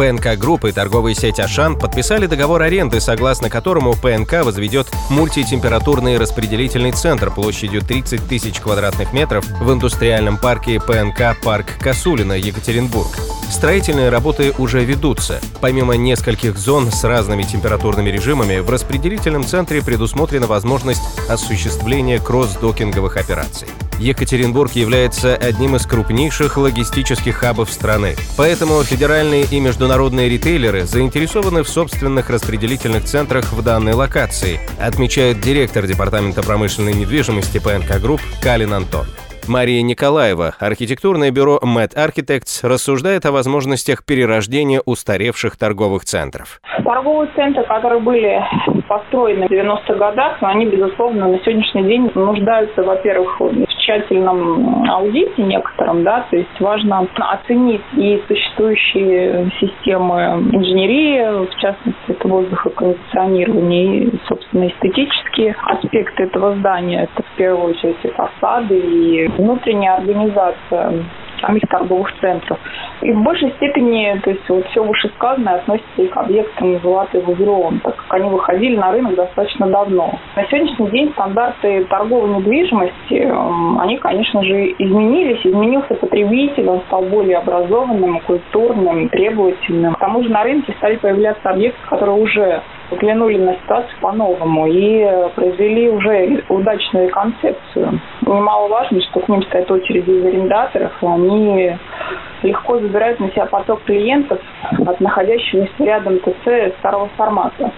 ПНК Групп и торговая сеть «Ашан» подписали договор аренды, согласно которому ПНК возведет мультитемпературный распределительный центр площадью 30 тысяч квадратных метров в индустриальном парке ПНК «Парк Косулино», Екатеринбург. Строительные работы уже ведутся. Помимо нескольких зон с разными температурными режимами, в распределительном центре предусмотрена возможность осуществления кросс-докинговых операций. Екатеринбург является одним из крупнейших логистических хабов страны. Поэтому федеральные и международные ритейлеры заинтересованы в собственных распределительных центрах в данной локации, отмечает директор Департамента промышленной недвижимости ПНК Групп Калин Антон. Мария Николаева, архитектурное бюро Met Architects, рассуждает о возможностях перерождения устаревших торговых центров. Торговые центры, которые были построены в 90-х годах, они, безусловно, на сегодняшний день нуждаются, во-первых, тщательном аудите некотором, да, то есть важно оценить и существующие системы инженерии, в частности, это воздухокондиционирование и, собственно, эстетические аспекты этого здания. Это, в первую очередь, и фасады, и внутренняя организация самих торговых центров. И в большей степени, то есть вот все вышесказанное относится и к объектам Золотой Вавилон, так как они выходили на рынок достаточно давно. На сегодняшний день стандарты торговой недвижимости, эм, они, конечно же, изменились. Изменился потребитель, он стал более образованным, культурным, требовательным. К тому же на рынке стали появляться объекты, которые уже взглянули на ситуацию по-новому и произвели уже удачную концепцию. Немаловажно, что к ним стоят очереди из арендаторов, и они легко забирают на себя поток клиентов от находящегося рядом ТЦ старого формата.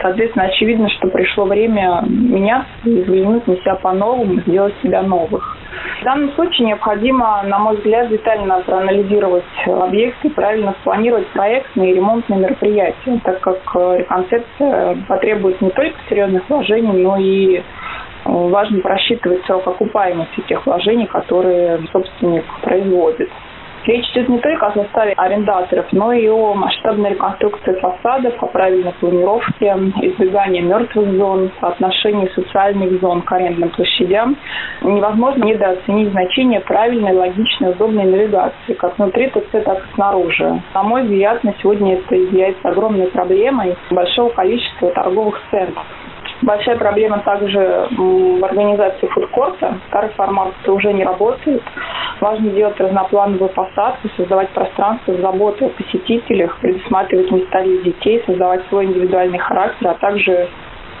Соответственно, очевидно, что пришло время меняться и взглянуть на себя по-новому, сделать себя новых. В данном случае необходимо, на мой взгляд, детально проанализировать объекты и правильно спланировать проектные и ремонтные мероприятия, так как э, реконцепция потребует не только серьезных вложений, но и важно просчитывать срок окупаемости тех вложений, которые собственник производит. Речь идет не только о составе арендаторов, но и о масштабной реконструкции фасадов, о правильной планировке, избегании мертвых зон, соотношении социальных зон к арендным площадям. Невозможно недооценить значение правильной, логичной, удобной навигации, как внутри так и снаружи. На мой взгляд, на сегодня это является огромной проблемой большого количества торговых центров. Большая проблема также в организации фудкорта. Старый формат уже не работает. Важно делать разноплановую посадку, создавать пространство заботы о посетителях, предусматривать места для детей, создавать свой индивидуальный характер, а также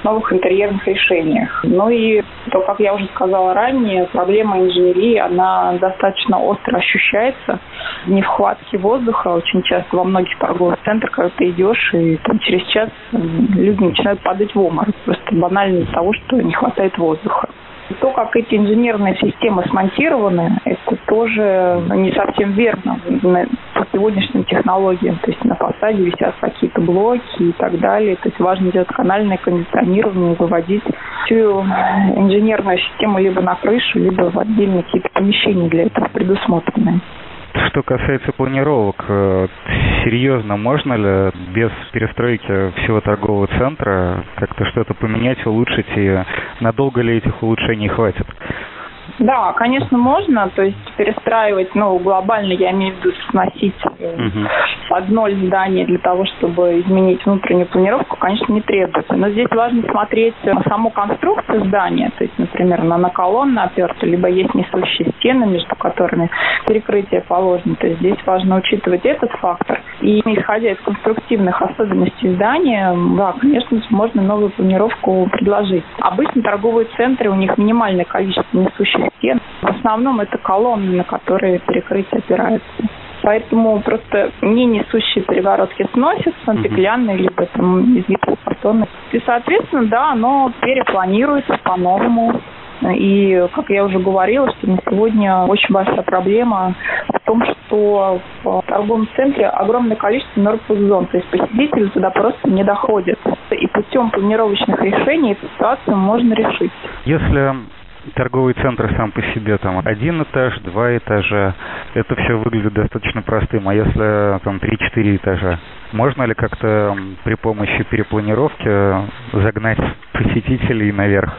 новых интерьерных решениях. Ну и то, как я уже сказала ранее, проблема инженерии, она достаточно остро ощущается. Не в воздуха очень часто во многих торговых центрах, когда ты идешь, и там через час люди начинают падать в омор. Просто банально из-за того, что не хватает воздуха. То, как эти инженерные системы смонтированы, это тоже не совсем верно по сегодняшним технологиям. То есть на фасаде висят какие-то блоки и так далее. То есть важно делать канальное кондиционирование, выводить всю инженерную систему либо на крышу, либо в отдельные какие-то помещения для этого предусмотренные. Что касается планировок, э, серьезно, можно ли без перестройки всего торгового центра как-то что-то поменять, улучшить, и надолго ли этих улучшений хватит? Да, конечно, можно. То есть перестраивать, ну, глобально, я имею в виду сносить угу. под ноль здание для того, чтобы изменить внутреннюю планировку, конечно, не требуется. Но здесь важно смотреть на саму конструкцию здания. То есть, например, она на колонны оперта, либо есть несущие стены, между которыми перекрытие положено. То есть здесь важно учитывать этот фактор. И исходя из конструктивных особенностей здания, да, конечно, можно новую планировку предложить. Обычно торговые центры, у них минимальное количество несущих стен. В основном это колонны, на которые перекрытие опирается. Поэтому просто не несущие перегородки сносятся, стеклянные, либо там из гипсокартона. И, соответственно, да, оно перепланируется по-новому. И, как я уже говорила, что на сегодня очень большая проблема в том, что в торговом центре огромное количество мертвых зон. То есть посетители туда просто не доходят. И путем планировочных решений эту ситуацию можно решить. Если торговый центр сам по себе там один этаж, два этажа. Это все выглядит достаточно простым. А если там три-четыре этажа, можно ли как-то при помощи перепланировки загнать посетителей наверх?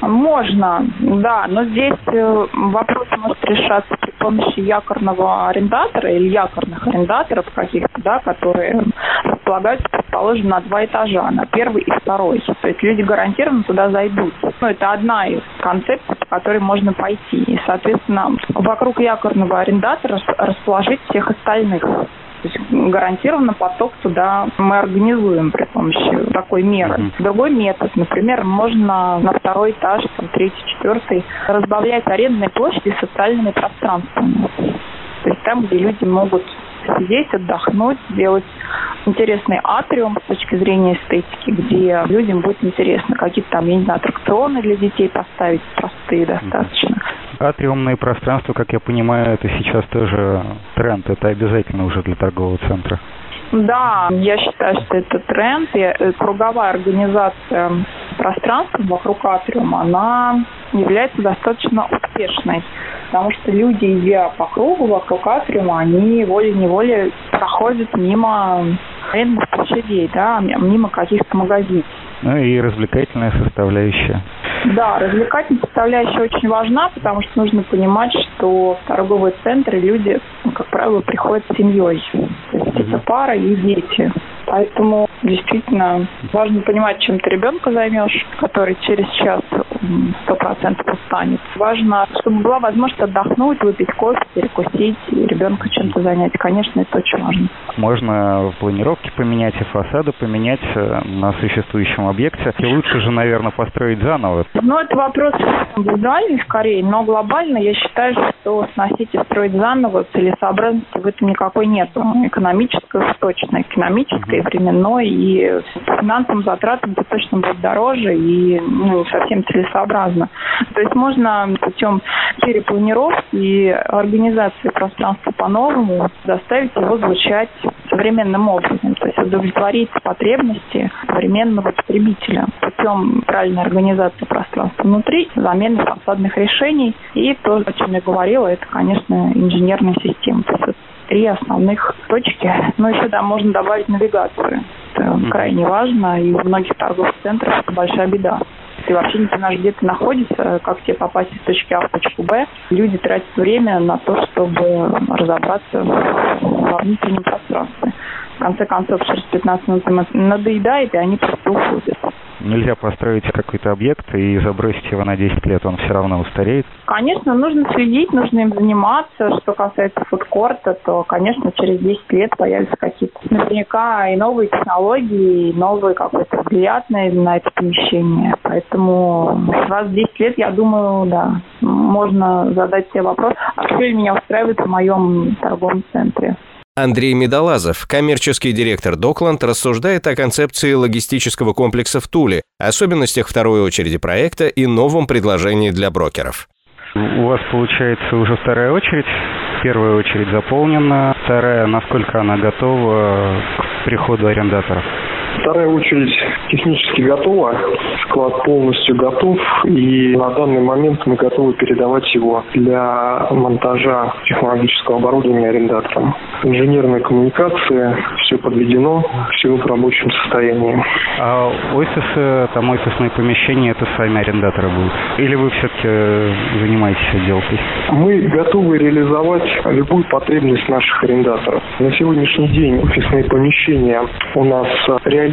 Можно, да, но здесь э, вопрос может решаться при помощи якорного арендатора или якорных арендаторов каких-то, да, которые располагаются, предположим, на два этажа, на первый и второй. То есть люди гарантированно туда зайдут. Ну, это одна из концепций, по которой можно пойти. И, соответственно, вокруг якорного арендатора расположить всех остальных. То есть гарантированно поток туда мы организуем при помощи такой меры. Mm-hmm. Другой метод, например, можно на второй этаж, там, третий, четвертый, разбавлять арендные площади социальными пространствами. То есть там, где люди могут сидеть, отдохнуть, сделать интересный атриум с точки зрения эстетики, где людям будет интересно какие-то там, я не знаю, аттракционы для детей поставить, простые достаточно. Атриумные пространства, как я понимаю, это сейчас тоже тренд, это обязательно уже для торгового центра. Да, я считаю, что это тренд. И э, круговая организация пространства вокруг атриума, она является достаточно успешной. Потому что люди, идя по кругу вокруг атриума, они волей-неволей проходят мимо арендных площадей, да, мимо каких-то магазинов. Ну и развлекательная составляющая. Да, развлекательная составляющая очень важна, потому что нужно понимать, что в торговые центры люди, ну, как правило, приходят с семьей. То есть это пара и дети. Поэтому действительно важно понимать, чем ты ребенка займешь, который через час сто процентов устанет. Важно, чтобы была возможность отдохнуть, выпить кофе, и ребенка чем-то занять. Конечно, это очень важно. Можно планировки поменять и фасады поменять э, на существующем объекте. И лучше же, наверное, построить заново. Ну, это вопрос индивидуальный скорее, но глобально я считаю, что сносить и строить заново целесообразности в этом никакой нет. Экономической точно, экономической, временной и финансовым затратам это точно будет дороже и ну, не совсем целесообразно. То есть можно путем перепланировки и организации пространства по-новому заставить его звучать современным образом, то есть удовлетворить потребности современного потребителя путем правильной организации пространства внутри, замены фасадных решений и то, о чем я говорила, это, конечно, инженерная система. То есть три основных точки. Но еще да, можно добавить навигацию. Это крайне важно, и у многих торговых центров это большая беда. Ты вообще не знаешь, где ты находишься, как тебе попасть из точки А в точку Б. Люди тратят время на то, чтобы разобраться во внутреннем пространстве. В конце концов, через 15 минут надоедает, и они просто уходят. Нельзя построить какой-то объект и забросить его на 10 лет, он все равно устареет? Конечно, нужно следить, нужно им заниматься. Что касается фудкорта, то, конечно, через 10 лет появятся какие-то наверняка и новые технологии, и новый какой-то взгляд на, на это помещение. Поэтому раз в 10 лет, я думаю, да, можно задать себе вопрос, а что меня устраивает в моем торговом центре? Андрей Медолазов, коммерческий директор Докланд, рассуждает о концепции логистического комплекса в Туле, особенностях второй очереди проекта и новом предложении для брокеров. У вас получается уже вторая очередь. Первая очередь заполнена. Вторая, насколько она готова к приходу арендаторов? Вторая очередь технически готова, склад полностью готов, и на данный момент мы готовы передавать его для монтажа технологического оборудования арендаторам. Инженерная коммуникация, все подведено, все в рабочем состоянии. А офисы, там офисные помещения, это сами арендаторы будут? Или вы все-таки занимаетесь отделкой? Мы готовы реализовать любую потребность наших арендаторов. На сегодняшний день офисные помещения у нас реализуются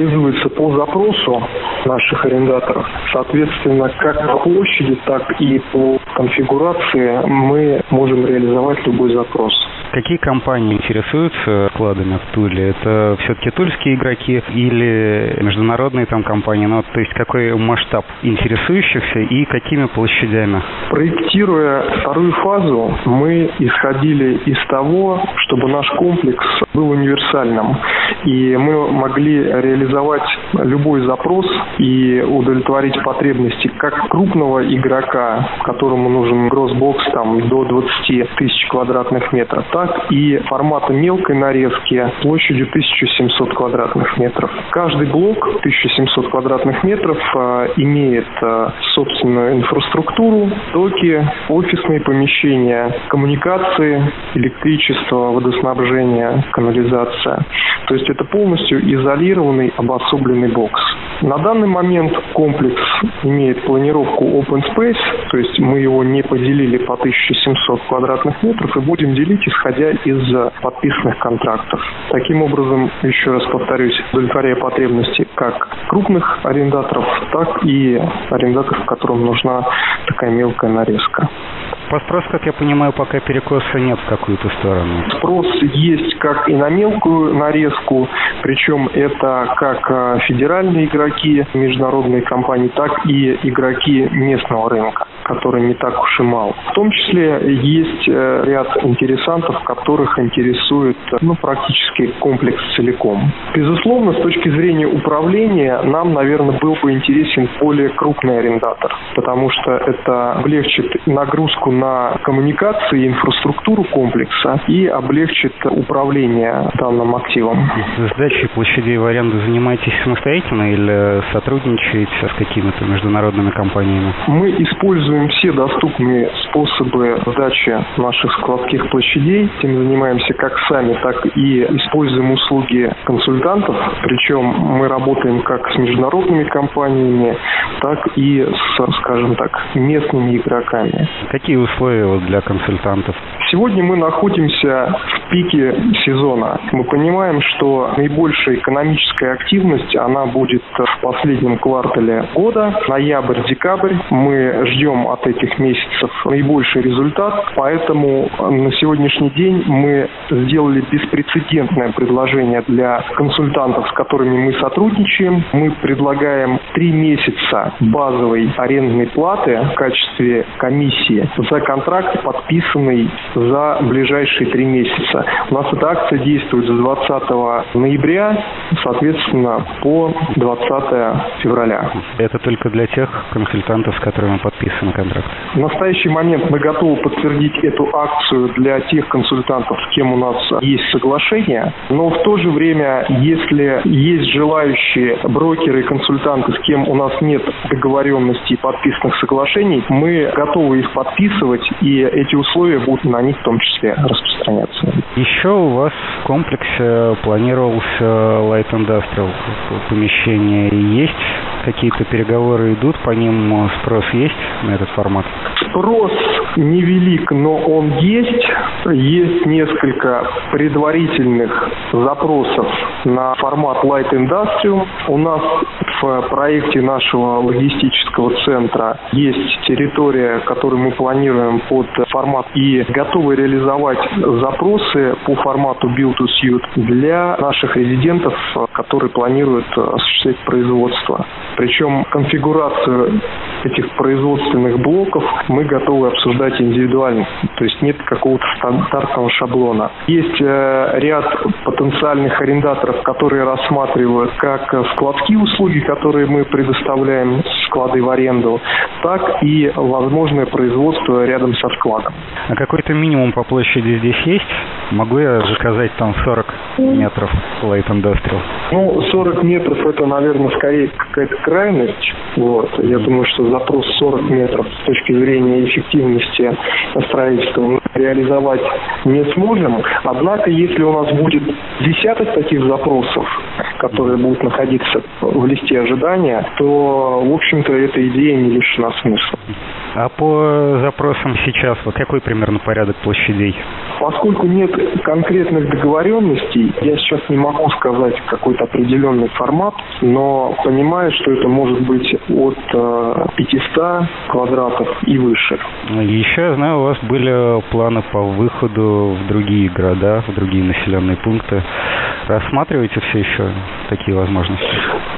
по запросу наших арендаторов. Соответственно, как по площади, так и по конфигурации мы можем реализовать любой запрос. Какие компании интересуются вкладами в Туле? Это все-таки тульские игроки или международные там компании? Ну, то есть какой масштаб интересующихся и какими площадями? Проектируя вторую фазу, мы исходили из того, чтобы наш комплекс был универсальным. И мы могли реализовать любой запрос и удовлетворить потребности как крупного игрока, которому нужен гроссбокс там, до 20 тысяч квадратных метров, так и формата мелкой нарезки площадью 1700 квадратных метров. Каждый блок 1700 квадратных метров а, имеет а, собственную инфраструктуру, доки, офисные помещения, коммуникации, электричество, водоснабжение, канализация. То есть это полностью изолированный обособленный бокс. На данный момент комплекс имеет планировку open space, то есть мы его не поделили по 1700 квадратных метров и будем делить исходя из подписанных контрактов. Таким образом, еще раз повторюсь, удовлетворяя потребности как крупных арендаторов, так и арендаторов, которым нужна такая мелкая нарезка. По спросу, как я понимаю, пока перекоса нет в какую-то сторону. Спрос есть как и на мелкую нарезку, причем это как а, федеральные игроки, международные компании, так и игроки местного рынка который не так уж и мал. В том числе есть э, ряд интересантов, которых интересует ну, практически комплекс целиком. Безусловно, с точки зрения управления, нам, наверное, был бы интересен более крупный арендатор, потому что это облегчит нагрузку на коммуникации и инфраструктуру комплекса и облегчит управление данным активом. Сдачей площадей в аренду занимаетесь самостоятельно или сотрудничаете с какими-то международными компаниями? Мы используем все доступные способы сдачи наших складских площадей. Этим занимаемся как сами, так и используем услуги консультантов. Причем мы работаем как с международными компаниями, так и с, скажем так, местными игроками. Какие условия для консультантов? Сегодня мы находимся в пике сезона. Мы понимаем, что наибольшая экономическая активность, она будет в последнем квартале года, ноябрь-декабрь. Мы ждем от этих месяцев наибольший результат, поэтому на сегодняшний день мы сделали беспрецедентное предложение для консультантов, с которыми мы сотрудничаем. Мы предлагаем три месяца базовой арендной платы в качестве комиссии за контракт, подписанный за ближайшие три месяца. У нас эта акция действует с 20 ноября, соответственно, по 20 февраля. Это только для тех консультантов, с которыми подписан контракт? В настоящий момент мы готовы подтвердить эту акцию для тех консультантов, с кем у нас есть соглашение, но в то же время, если есть желающие брокеры и консультанты, с кем у нас нет договоренности и подписанных соглашений, мы готовы их подписывать, и эти условия будут на них в том числе распространяться. Еще у вас в комплексе планировался Light Industrial помещение. Есть какие-то переговоры идут, по ним спрос есть на этот формат? Спрос невелик, но он есть. Есть несколько предварительных запросов на формат Light Industrial. У нас в проекте нашего логистического центра есть территория, которую мы планируем под формат и готовы реализовать запросы по формату Build to Suit для наших резидентов, которые планируют осуществлять производство. Причем конфигурацию этих производственных блоков мы готовы обсуждать индивидуально. То есть нет какого-то стандартного шаблона. Есть э, ряд потенциальных арендаторов, которые рассматривают как складские услуги, которые мы предоставляем, склады в аренду, так и возможное производство рядом со складом. А какой-то минимум по площади здесь есть? Могу я заказать там 40 метров Light Industrial? Ну, 40 метров это, наверное, скорее какая-то крайность. Вот. Я думаю, что запрос 40 метров с точки зрения эффективности строительства мы реализовать не сможем. Однако, если у нас будет десяток таких запросов, которые будут находиться в листе ожидания, то, в общем-то, эта идея не лишена смысла. А по запросам сейчас, вот какой примерно порядок площадей? Поскольку нет конкретных договоренностей, я сейчас не могу сказать какой-то определенный формат, но понимаю, что это может быть от 500 э, квадратов и выше. Еще я знаю, у вас были планы по выходу в другие города, в другие населенные пункты. Рассматриваете все еще такие возможности?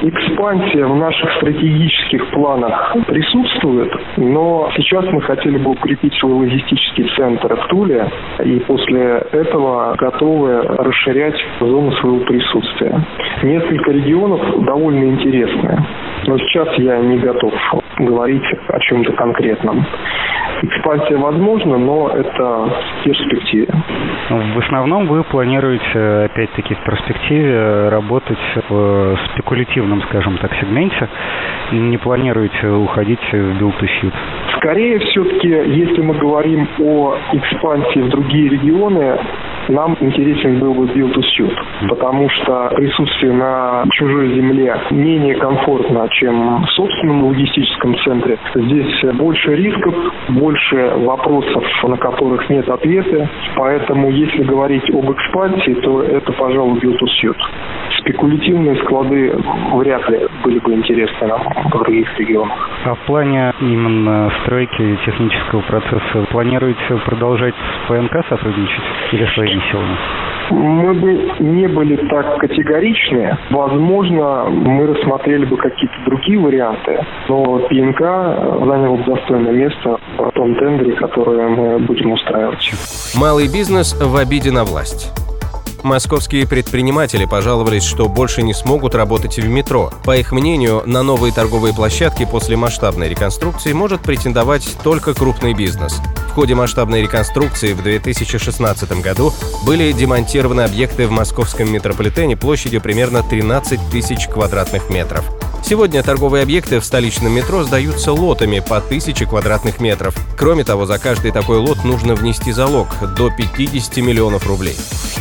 Экспансия в наших стратегических планах присутствует, но Сейчас мы хотели бы укрепить свой логистический центр в Туле и после этого готовы расширять зону своего присутствия. Несколько регионов довольно интересные, но сейчас я не готов говорить о чем-то конкретном. Экспансия возможна, но это в перспективе. В основном вы планируете, опять-таки, в перспективе работать в спекулятивном, скажем так, сегменте не планируете уходить в build to? Скорее, все-таки, если мы говорим о экспансии в другие регионы, нам интересен был бы build to suit, потому что присутствие на чужой земле менее комфортно, чем в собственном логистическом центре. Здесь больше рисков, больше вопросов, на которых нет ответа. Поэтому, если говорить об экспансии, то это, пожалуй, build to suit. Спекулятивные склады вряд ли были бы интересны нам в других регионах. А в плане именно стройки технического процесса планируете продолжать с ПНК сотрудничать или своими силами? Мы бы не были так категоричны. Возможно, мы рассмотрели бы какие-то другие варианты, но ПНК занял бы достойное место в том тендере, который мы будем устраивать. Малый бизнес в обиде на власть. Московские предприниматели пожаловались, что больше не смогут работать в метро. По их мнению, на новые торговые площадки после масштабной реконструкции может претендовать только крупный бизнес. В ходе масштабной реконструкции в 2016 году были демонтированы объекты в московском метрополитене площадью примерно 13 тысяч квадратных метров. Сегодня торговые объекты в столичном метро сдаются лотами по 1000 квадратных метров. Кроме того, за каждый такой лот нужно внести залог до 50 миллионов рублей.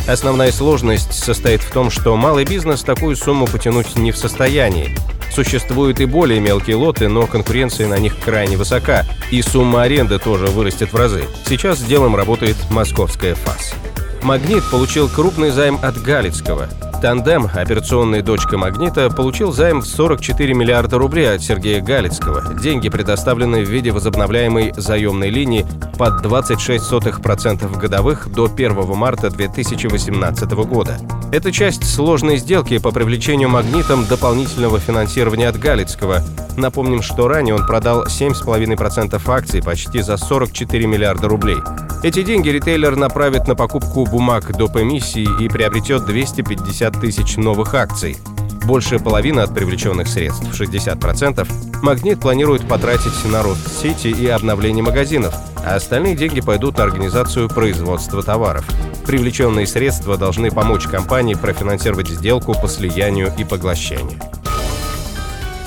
Основная сложность состоит в том, что малый бизнес такую сумму потянуть не в состоянии. Существуют и более мелкие лоты, но конкуренция на них крайне высока, и сумма аренды тоже вырастет в разы. Сейчас с делом работает московская ФАС. «Магнит» получил крупный займ от Галицкого. Тандем, операционная дочка «Магнита», получил займ в 44 миллиарда рублей от Сергея Галицкого. Деньги предоставлены в виде возобновляемой заемной линии под 26% годовых до 1 марта 2018 года. Это часть сложной сделки по привлечению «Магнитом» дополнительного финансирования от Галицкого. Напомним, что ранее он продал 7,5% акций почти за 44 миллиарда рублей. Эти деньги ритейлер направит на покупку бумаг доп. эмиссии и приобретет 250 50 тысяч новых акций. Больше половины от привлеченных средств, 60%, «Магнит» планирует потратить на рост сети и обновление магазинов, а остальные деньги пойдут на организацию производства товаров. Привлеченные средства должны помочь компании профинансировать сделку по слиянию и поглощению.